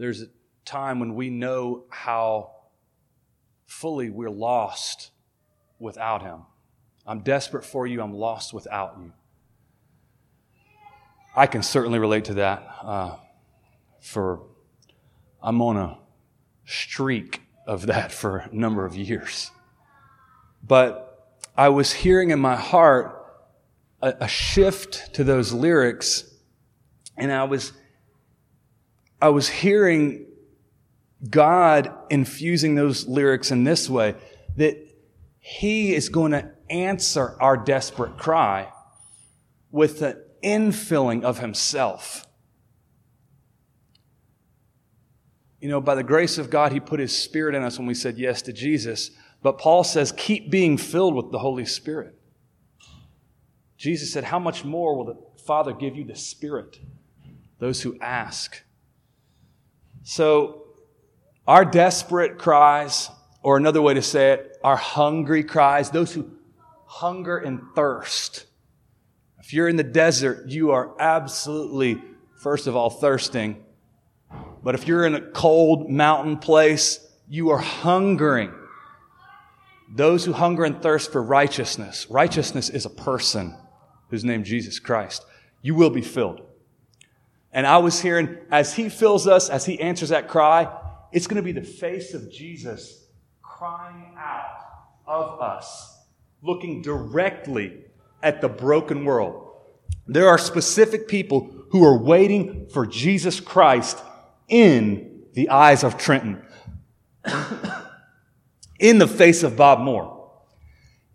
there's a time when we know how fully we're lost without Him. I'm desperate for you, I'm lost without you. I can certainly relate to that. Uh, for I'm on a streak of that for a number of years. But I was hearing in my heart a, a shift to those lyrics, and I was I was hearing God infusing those lyrics in this way that He is going to answer our desperate cry with an infilling of Himself. You know, by the grace of God, He put His Spirit in us when we said yes to Jesus. But Paul says, keep being filled with the Holy Spirit. Jesus said, How much more will the Father give you the Spirit? Those who ask. So, our desperate cries, or another way to say it, our hungry cries, those who hunger and thirst. If you're in the desert, you are absolutely, first of all, thirsting. But if you're in a cold mountain place, you are hungering. Those who hunger and thirst for righteousness, righteousness is a person whose name Jesus Christ. You will be filled. And I was hearing, as he fills us, as he answers that cry, it's going to be the face of Jesus crying out of us, looking directly at the broken world. There are specific people who are waiting for Jesus Christ in the eyes of Trenton, in the face of Bob Moore.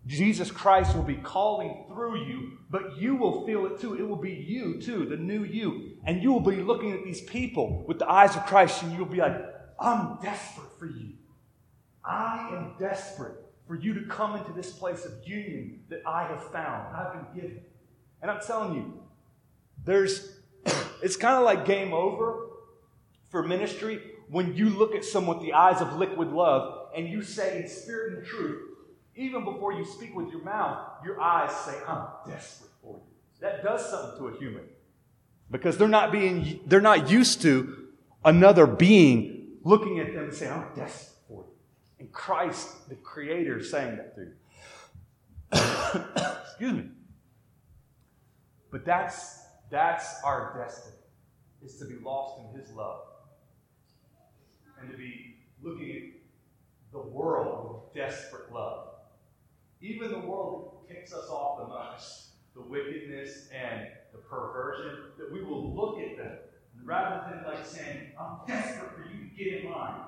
Jesus Christ will be calling through you, but you will feel it too. It will be you too, the new you. And you will be looking at these people with the eyes of Christ, and you'll be like, I'm desperate for you. I am desperate for you to come into this place of union that I have found, I've been given. And I'm telling you, there's, it's kind of like game over for ministry when you look at someone with the eyes of liquid love and you say in spirit and truth, even before you speak with your mouth, your eyes say, I'm desperate for you. That does something to a human because they're not being, they're not used to another being looking at them and saying, I'm desperate for you. And Christ, the Creator, saying that through you. Excuse me. But that's, that's our destiny, is to be lost in His love and to be looking at the world with desperate love. Even the world kicks us off the most, the wickedness and the perversion, that we will look at them. Rather than like saying, I'm desperate for you to get in line,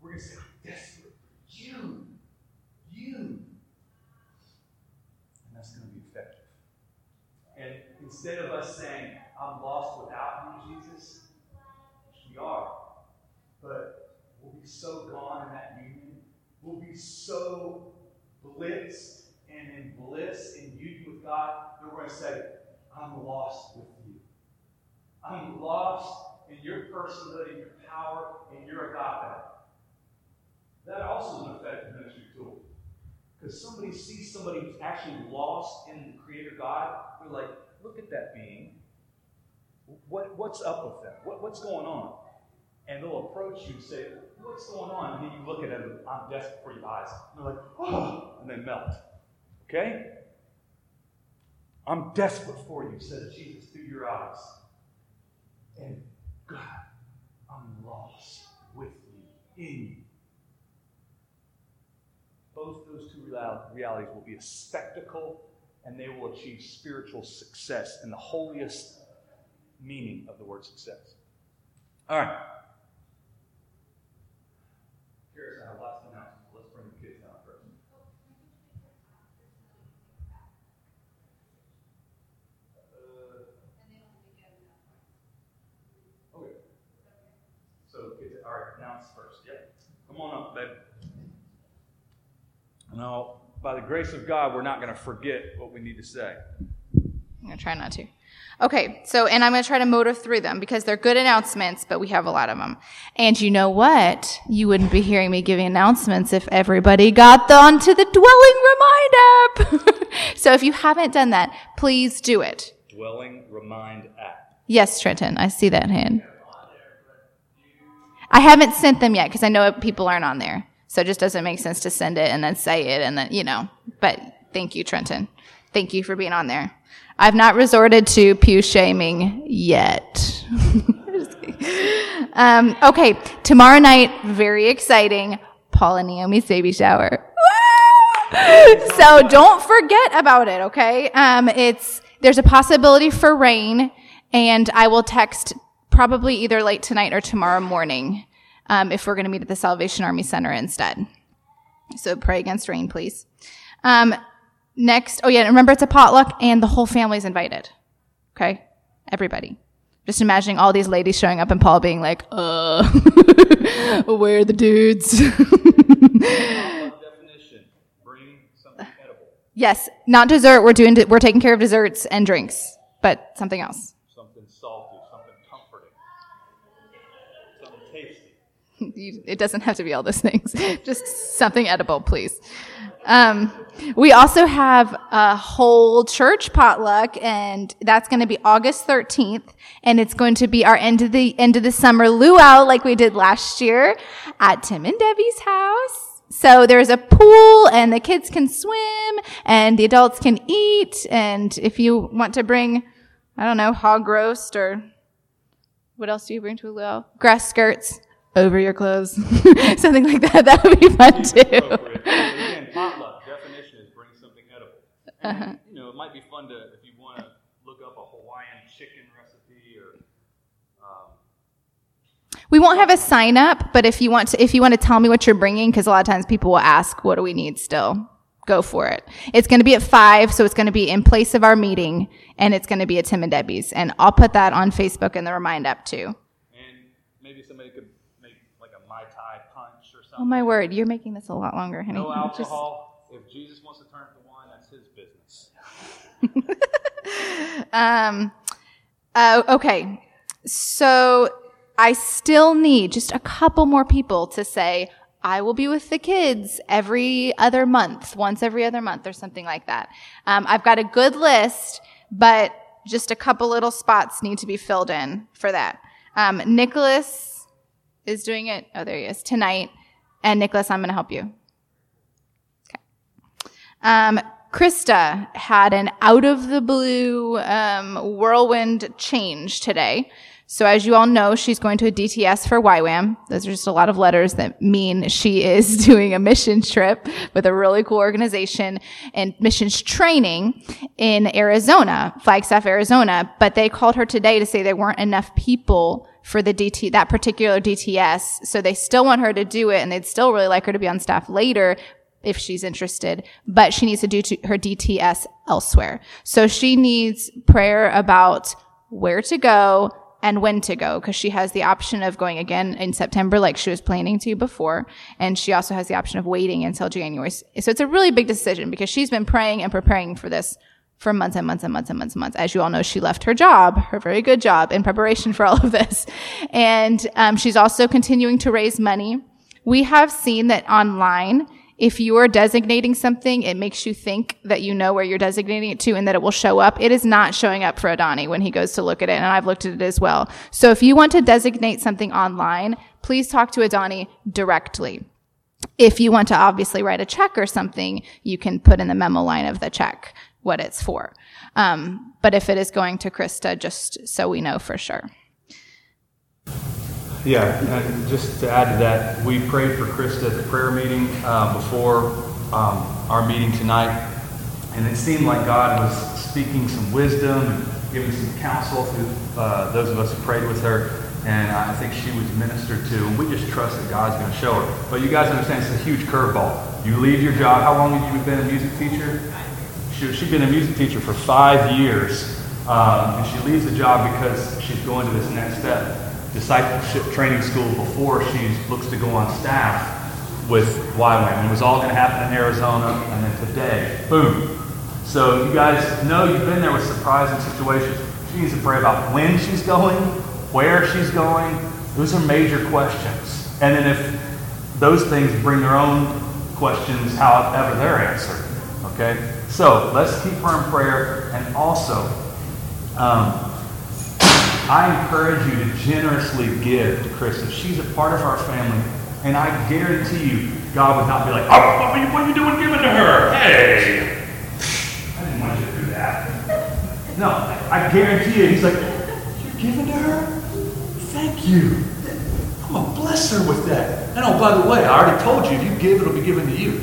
we're going to say, I'm desperate for you. You. And that's going to be effective. And instead of us saying, I'm lost without you, Jesus, we are. But we'll be so gone in that union. We'll be so blitzed and in bliss and union with God that we're going to say, I'm lost with you. I'm lost in your personhood, in your power, in your agape. That also is an effective ministry tool. Because somebody sees somebody who's actually lost in the Creator God, they're like, look at that being. What, what's up with that? What, what's going on? And they'll approach you and say, What's going on? And then you look at them, I'm desperate for your eyes. And they're like, Oh, and they melt. Okay? I'm desperate for you, says Jesus, through your eyes. And God, I'm lost with you, in you. Both those two realities will be a spectacle and they will achieve spiritual success in the holiest meaning of the word success. All right. Here's our last announcement. Let's bring the kids down first. Okay. So, kids, all right, announce first. Yep. Come on up, babe. Now, by the grace of God, we're not going to forget what we need to say. I'm going to try not to. Okay, so, and I'm going to try to motor through them because they're good announcements, but we have a lot of them. And you know what? You wouldn't be hearing me giving announcements if everybody got onto the Dwelling Remind app. so if you haven't done that, please do it. Dwelling Remind app. Yes, Trenton, I see that hand. I haven't sent them yet because I know people aren't on there. So it just doesn't make sense to send it and then say it and then, you know. But thank you, Trenton. Thank you for being on there. I've not resorted to pew shaming yet. um, okay, tomorrow night, very exciting. Paul and Naomi's baby shower. so don't forget about it, okay? Um, it's there's a possibility for rain, and I will text probably either late tonight or tomorrow morning um, if we're going to meet at the Salvation Army Center instead. So pray against rain, please. Um, next, oh yeah, remember it's a potluck and the whole family's invited. Okay? Everybody. Just imagining all these ladies showing up and Paul being like, uh, where are the dudes? yes, not dessert. We're doing, we're taking care of desserts and drinks, but something else. Something salty, something comforting, something tasty. it doesn't have to be all those things. Just something edible, please. Um, we also have a whole church potluck, and that's going to be August 13th, and it's going to be our end of the end of the summer luau, like we did last year, at Tim and Debbie's house. So there's a pool, and the kids can swim, and the adults can eat, and if you want to bring, I don't know, hog roast or what else do you bring to a luau? Grass skirts over your clothes, something like that. That would be fun too potluck definition is bring something edible. And, uh-huh. you know, it might be fun to, if you want to look up a Hawaiian chicken recipe or. Um, we won't have a sign up, but if you want to, if you want to tell me what you're bringing, because a lot of times people will ask, what do we need still? Go for it. It's going to be at five, so it's going to be in place of our meeting, and it's going to be at Tim and Debbie's. And I'll put that on Facebook in the Remind app too. And maybe somebody could Oh my word, you're making this a lot longer, honey. No alcohol. Just... If Jesus wants to turn it to wine, that's his business. um, uh, okay, so I still need just a couple more people to say, I will be with the kids every other month, once every other month, or something like that. Um, I've got a good list, but just a couple little spots need to be filled in for that. Um, Nicholas is doing it. Oh, there he is tonight. And Nicholas, I'm going to help you. Okay. Um, Krista had an out of the blue um, whirlwind change today. So as you all know, she's going to a DTS for YWAM. Those are just a lot of letters that mean she is doing a mission trip with a really cool organization and missions training in Arizona, Flagstaff, Arizona. But they called her today to say there weren't enough people for the DT, that particular DTS. So they still want her to do it and they'd still really like her to be on staff later if she's interested, but she needs to do to her DTS elsewhere. So she needs prayer about where to go and when to go because she has the option of going again in September like she was planning to before. And she also has the option of waiting until January. So it's a really big decision because she's been praying and preparing for this for months and months and months and months and months. As you all know, she left her job, her very good job, in preparation for all of this. And um, she's also continuing to raise money. We have seen that online, if you are designating something, it makes you think that you know where you're designating it to and that it will show up. It is not showing up for Adani when he goes to look at it, and I've looked at it as well. So if you want to designate something online, please talk to Adani directly. If you want to obviously write a check or something, you can put in the memo line of the check what it's for. Um, but if it is going to Krista, just so we know for sure. Yeah, just to add to that, we prayed for Krista at the prayer meeting uh, before um, our meeting tonight, and it seemed like God was speaking some wisdom and giving some counsel to uh, those of us who prayed with her, and I think she was ministered to, and we just trust that God's going to show her. But you guys understand it's a huge curveball. You leave your job. How long have you been a music teacher? She, she'd been a music teacher for five years, um, and she leaves the job because she's going to this next step, discipleship training school, before she looks to go on staff with YWAM. It was all going to happen in Arizona, and then today, boom. So you guys know you've been there with surprising situations. She needs to pray about when she's going, where she's going. Those are major questions. And then if those things bring their own questions, however they're answered. Okay? So let's keep her in prayer. And also, um, I encourage you to generously give to Krista. She's a part of our family, and I guarantee you, God would not be like, oh, what are you, what are you doing giving to her? Hey! I didn't want you to do that. No, I guarantee you, He's like, you're giving to her? Thank you. I'm going to bless her with that. And oh, by the way, I already told you, if you give, it'll be given to you.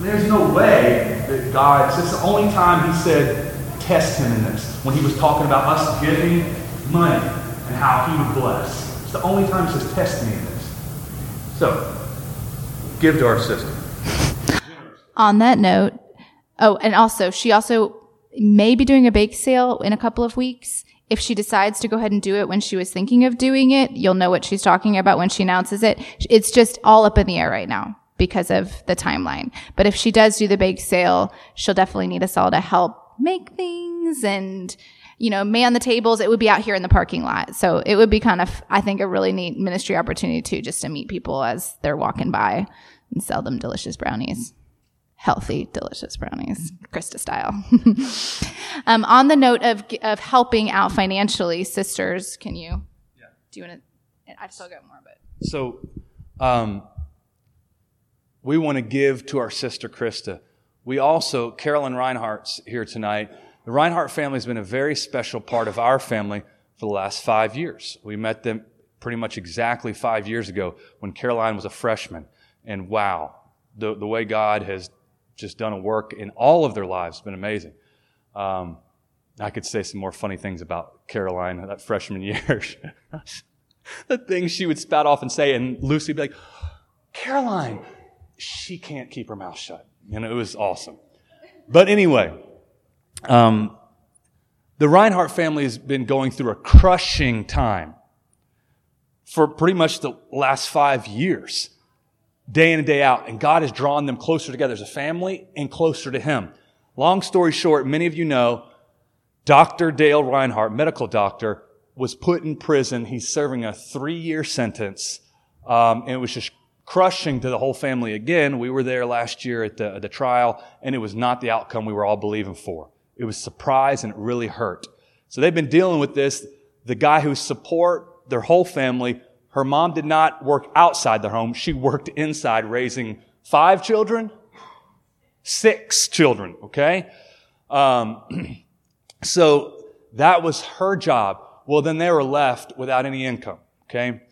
There's no way that God, it's the only time He said, test Him in this. When He was talking about us giving money and how He would bless. It's the only time He says, test me in this. So, give to our sister. On that note, oh, and also, she also may be doing a bake sale in a couple of weeks. If she decides to go ahead and do it when she was thinking of doing it, you'll know what she's talking about when she announces it. It's just all up in the air right now because of the timeline. But if she does do the bake sale, she'll definitely need us all to help make things and you know, man the tables. It would be out here in the parking lot. So it would be kind of, I think, a really neat ministry opportunity too, just to meet people as they're walking by and sell them delicious brownies. Healthy, delicious brownies, Krista style. um, on the note of, of helping out financially, sisters, can you, yeah. do you want to, I still got more, but. So, um, we want to give to our sister Krista. We also, Carolyn Reinhardt's here tonight. The Reinhardt family has been a very special part of our family for the last five years. We met them pretty much exactly five years ago when Caroline was a freshman. And wow, the, the way God has just done a work in all of their lives has been amazing. Um, I could say some more funny things about Caroline that freshman year. the things she would spout off and say, and Lucy would be like, Caroline, she can't keep her mouth shut. And it was awesome. But anyway, um, the Reinhardt family has been going through a crushing time for pretty much the last five years, day in and day out. And God has drawn them closer together as a family and closer to Him. Long story short, many of you know Dr. Dale Reinhardt, medical doctor, was put in prison. He's serving a three year sentence. Um, and it was just crushing to the whole family again. We were there last year at the, the trial, and it was not the outcome we were all believing for. It was surprise and it really hurt. So they've been dealing with this. The guy who support their whole family, her mom did not work outside the home. She worked inside raising five children, six children, okay? Um, so that was her job. Well, then they were left without any income, okay?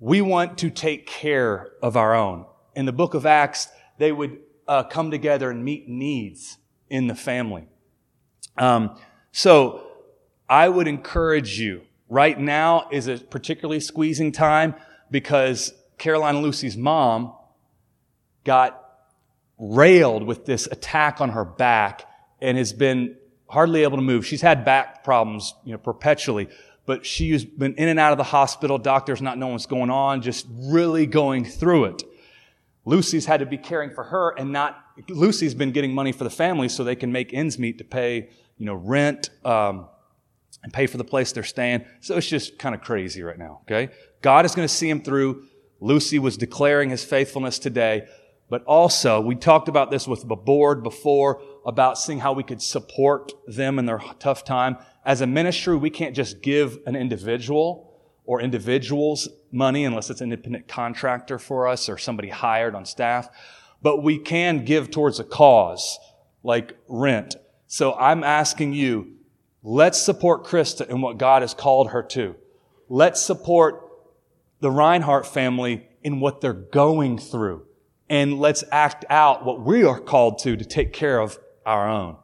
We want to take care of our own. In the book of Acts, they would uh, come together and meet needs in the family. Um, so I would encourage you. Right now is a particularly squeezing time because Caroline Lucy's mom got railed with this attack on her back and has been hardly able to move. She's had back problems, you know, perpetually but she's been in and out of the hospital, doctors not knowing what's going on, just really going through it. Lucy's had to be caring for her and not, Lucy's been getting money for the family so they can make ends meet to pay, you know, rent, um, and pay for the place they're staying. So it's just kind of crazy right now, okay? God is going to see him through. Lucy was declaring his faithfulness today, but also we talked about this with the board before about seeing how we could support them in their tough time. As a ministry, we can't just give an individual or individuals money unless it's an independent contractor for us or somebody hired on staff. But we can give towards a cause like rent. So I'm asking you, let's support Krista in what God has called her to. Let's support the Reinhardt family in what they're going through. And let's act out what we are called to to take care of our own.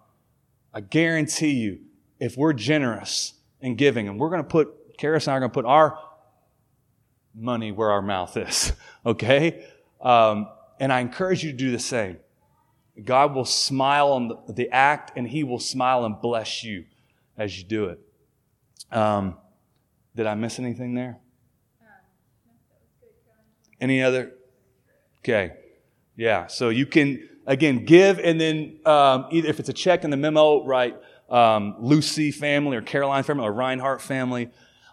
I guarantee you, if we're generous in giving, and we're going to put, Karis and I are going to put our money where our mouth is, okay? Um, and I encourage you to do the same. God will smile on the, the, act and He will smile and bless you as you do it. Um, did I miss anything there? Any other? Okay. Yeah. So you can again, give and then um, either if it's a check in the memo, write um, Lucy family or Caroline family or Reinhardt family.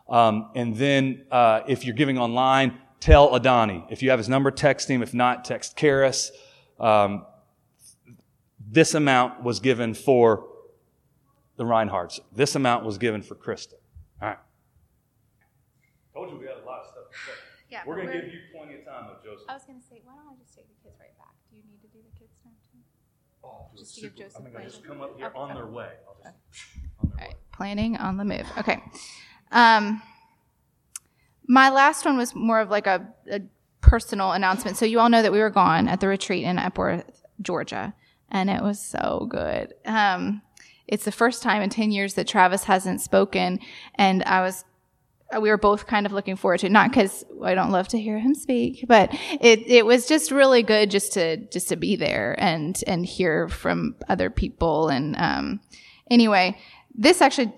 Um, and then uh, if you're giving online, tell Adani. If you have his number, text him. If not, text Karis. Um, this amount was given for the Reinhardts. This amount was given for Krista. All right. told you we had a lot of stuff to say. Yeah, we're going to give you plenty of time, though, Joseph. I was going to say, why don't I just take the kids right back? Do you need to do the kids now too? Oh, Just to give super- Joseph I'm going to just come up here Okay. on their way. I'll just, on their All way. right, planning on the move. Okay. Um, my last one was more of like a, a personal announcement. So you all know that we were gone at the retreat in Epworth, Georgia, and it was so good. Um, it's the first time in 10 years that Travis hasn't spoken, and I was we were both kind of looking forward to. Not because I don't love to hear him speak, but it, it was just really good just to just to be there and and hear from other people. And um, anyway, this actually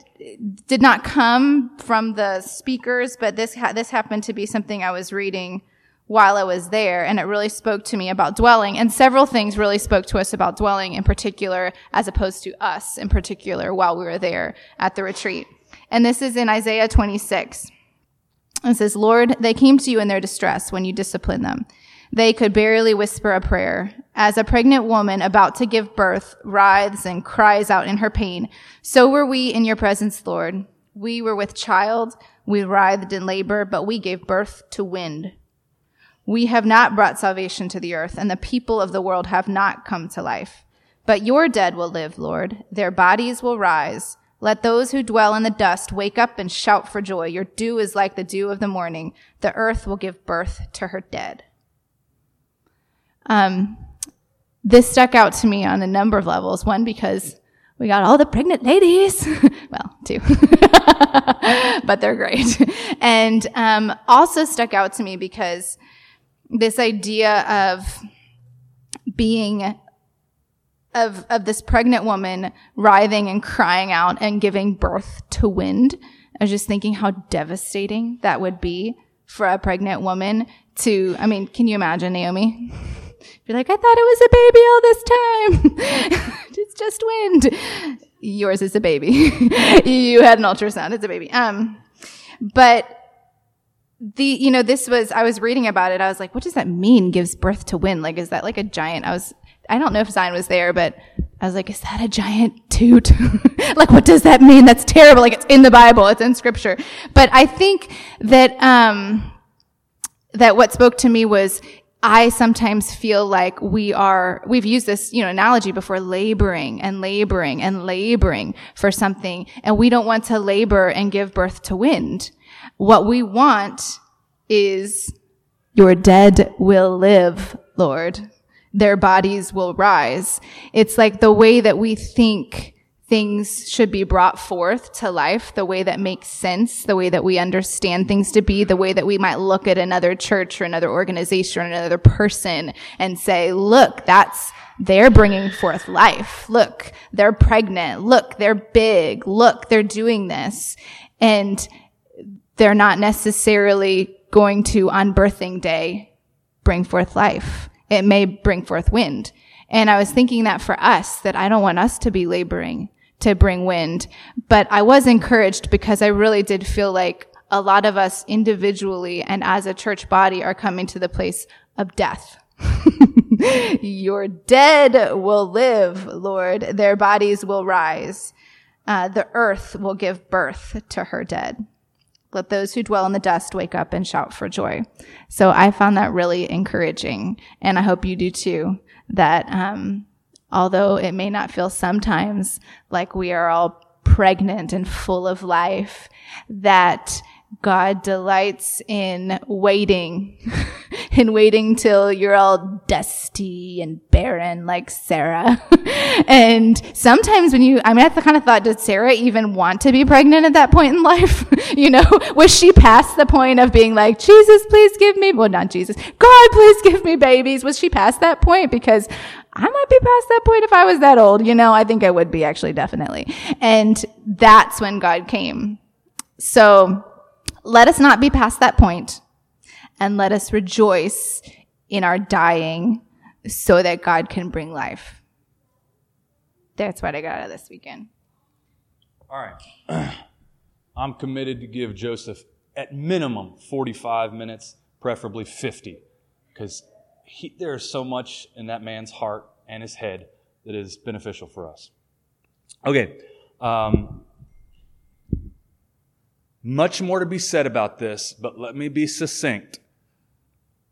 did not come from the speakers, but this ha- this happened to be something I was reading while I was there, and it really spoke to me about dwelling. And several things really spoke to us about dwelling in particular, as opposed to us in particular, while we were there at the retreat. And this is in Isaiah 26. It says, Lord, they came to you in their distress when you disciplined them. They could barely whisper a prayer. As a pregnant woman about to give birth writhes and cries out in her pain, so were we in your presence, Lord. We were with child, we writhed in labor, but we gave birth to wind. We have not brought salvation to the earth, and the people of the world have not come to life. But your dead will live, Lord. Their bodies will rise. Let those who dwell in the dust wake up and shout for joy. Your dew is like the dew of the morning. The earth will give birth to her dead. Um, this stuck out to me on a number of levels. One, because we got all the pregnant ladies. well, two, but they're great. And um, also stuck out to me because this idea of being of of this pregnant woman writhing and crying out and giving birth to wind. I was just thinking how devastating that would be for a pregnant woman to I mean, can you imagine Naomi? Be like, I thought it was a baby all this time. it's just wind. Yours is a baby. you had an ultrasound. It's a baby. Um, but the you know this was i was reading about it. I was like what does that mean gives birth to wind? Like is that like a giant i was i don't know if zion was there but i was like is that a giant toot? Like what does that mean? That's terrible. Like it's in the bible. It's in scripture. But i think that um that what spoke to me was I sometimes feel like we are, we've used this, you know, analogy before, laboring and laboring and laboring for something, and we don't want to labor and give birth to wind. What we want is your dead will live, Lord. Their bodies will rise. It's like the way that we think things should be brought forth to life, the way that makes sense, the way that we understand things to be, the way that we might look at another church or another organization or another person and say, look, that's, they're bringing forth life. Look, they're pregnant. Look, they're big. Look, they're doing this. And they're not necessarily going to, on birthing day, bring forth life. It may bring forth wind. And I was thinking that for us, that I don't want us to be laboring to bring wind. But I was encouraged because I really did feel like a lot of us individually and as a church body are coming to the place of death. Your dead will live, Lord. Their bodies will rise. Uh, the earth will give birth to her dead. Let those who dwell in the dust wake up and shout for joy. So I found that really encouraging, and I hope you do too. That um, although it may not feel sometimes like we are all pregnant and full of life, that God delights in waiting, in waiting till you're all dusty and barren like Sarah. and sometimes when you, I mean, I kind of thought, did Sarah even want to be pregnant at that point in life? you know, was she past the point of being like, Jesus, please give me, well, not Jesus, God, please give me babies? Was she past that point? Because I might be past that point if I was that old. You know, I think I would be actually, definitely. And that's when God came. So, let us not be past that point and let us rejoice in our dying so that God can bring life. That's what I got out of this weekend. All right. I'm committed to give Joseph at minimum 45 minutes, preferably 50, because there is so much in that man's heart and his head that is beneficial for us. Okay. Um, Much more to be said about this, but let me be succinct.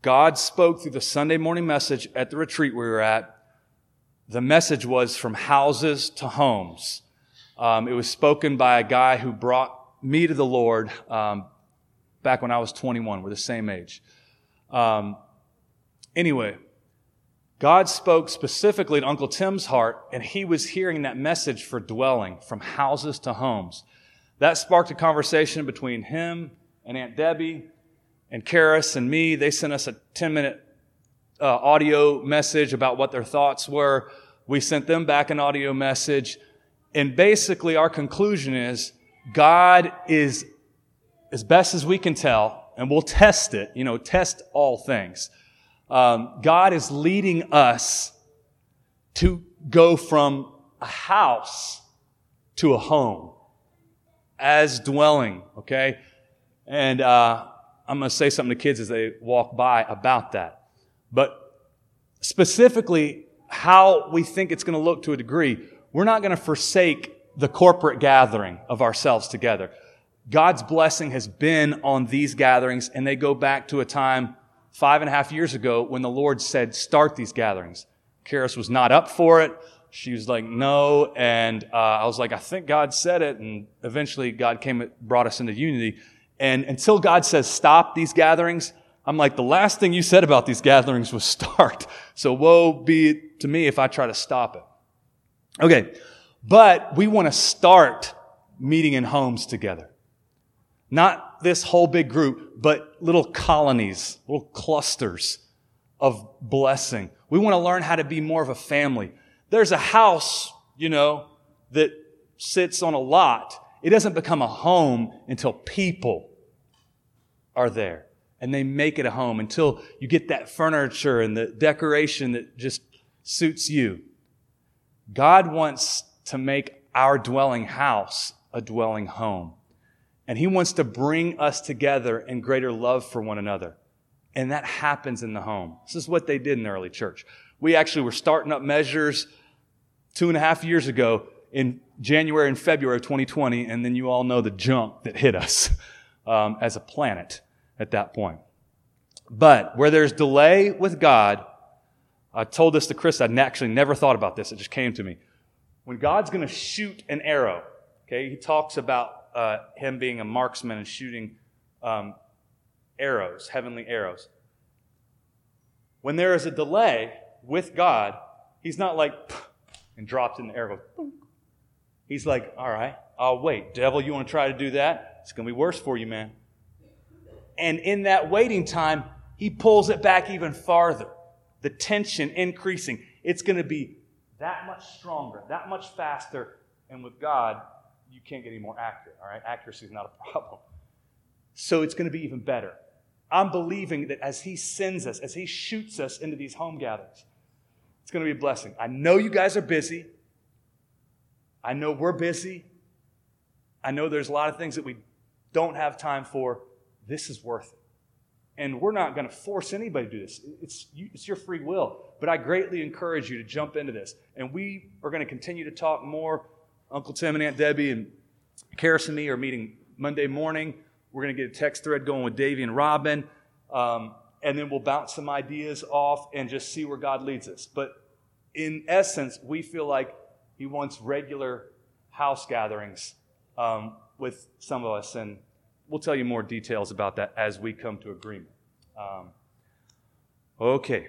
God spoke through the Sunday morning message at the retreat we were at. The message was from houses to homes. Um, it was spoken by a guy who brought me to the Lord um, back when I was 21. We're the same age. Um, anyway, God spoke specifically to Uncle Tim's heart, and he was hearing that message for dwelling from houses to homes. That sparked a conversation between him and Aunt Debbie and Karis and me. They sent us a 10 minute uh, audio message about what their thoughts were. We sent them back an audio message. And basically, our conclusion is God is, as best as we can tell, and we'll test it, you know, test all things. Um, God is leading us to go from a house to a home as dwelling, okay? And uh, I'm going to say something to kids as they walk by about that. But specifically, how we think it's going to look to a degree, we're not going to forsake the corporate gathering of ourselves together. God's blessing has been on these gatherings, and they go back to a time five and a half years ago when the Lord said, start these gatherings. Karis was not up for it. She was like, no. And uh, I was like, I think God said it. And eventually God came, brought us into unity. And until God says, stop these gatherings, I'm like, the last thing you said about these gatherings was start. So woe be it to me if I try to stop it. Okay. But we want to start meeting in homes together. Not this whole big group, but little colonies, little clusters of blessing. We want to learn how to be more of a family. There's a house, you know, that sits on a lot. It doesn't become a home until people are there and they make it a home until you get that furniture and the decoration that just suits you. God wants to make our dwelling house a dwelling home. And He wants to bring us together in greater love for one another. And that happens in the home. This is what they did in the early church. We actually were starting up measures two and a half years ago in January and February of 2020, and then you all know the junk that hit us um, as a planet at that point. But where there's delay with God, I told this to Chris. I'd actually never thought about this. It just came to me. When God's going to shoot an arrow, okay, he talks about uh, him being a marksman and shooting um, arrows, heavenly arrows. When there is a delay with God, he's not like, and drops in the air, goes, He's like, all right, I'll wait. Devil, you want to try to do that? It's going to be worse for you, man. And in that waiting time, he pulls it back even farther. The tension increasing. It's going to be that much stronger, that much faster. And with God, you can't get any more accurate, all right? Accuracy is not a problem. So it's going to be even better. I'm believing that as he sends us, as he shoots us into these home gatherings, it's going to be a blessing. I know you guys are busy. I know we're busy. I know there's a lot of things that we don't have time for. This is worth it. And we're not going to force anybody to do this. It's, it's your free will. But I greatly encourage you to jump into this. And we are going to continue to talk more. Uncle Tim and Aunt Debbie and Karis and me are meeting Monday morning. We're going to get a text thread going with Davey and Robin. Um, and then we'll bounce some ideas off and just see where God leads us. But in essence, we feel like He wants regular house gatherings um, with some of us. And we'll tell you more details about that as we come to agreement. Um, okay.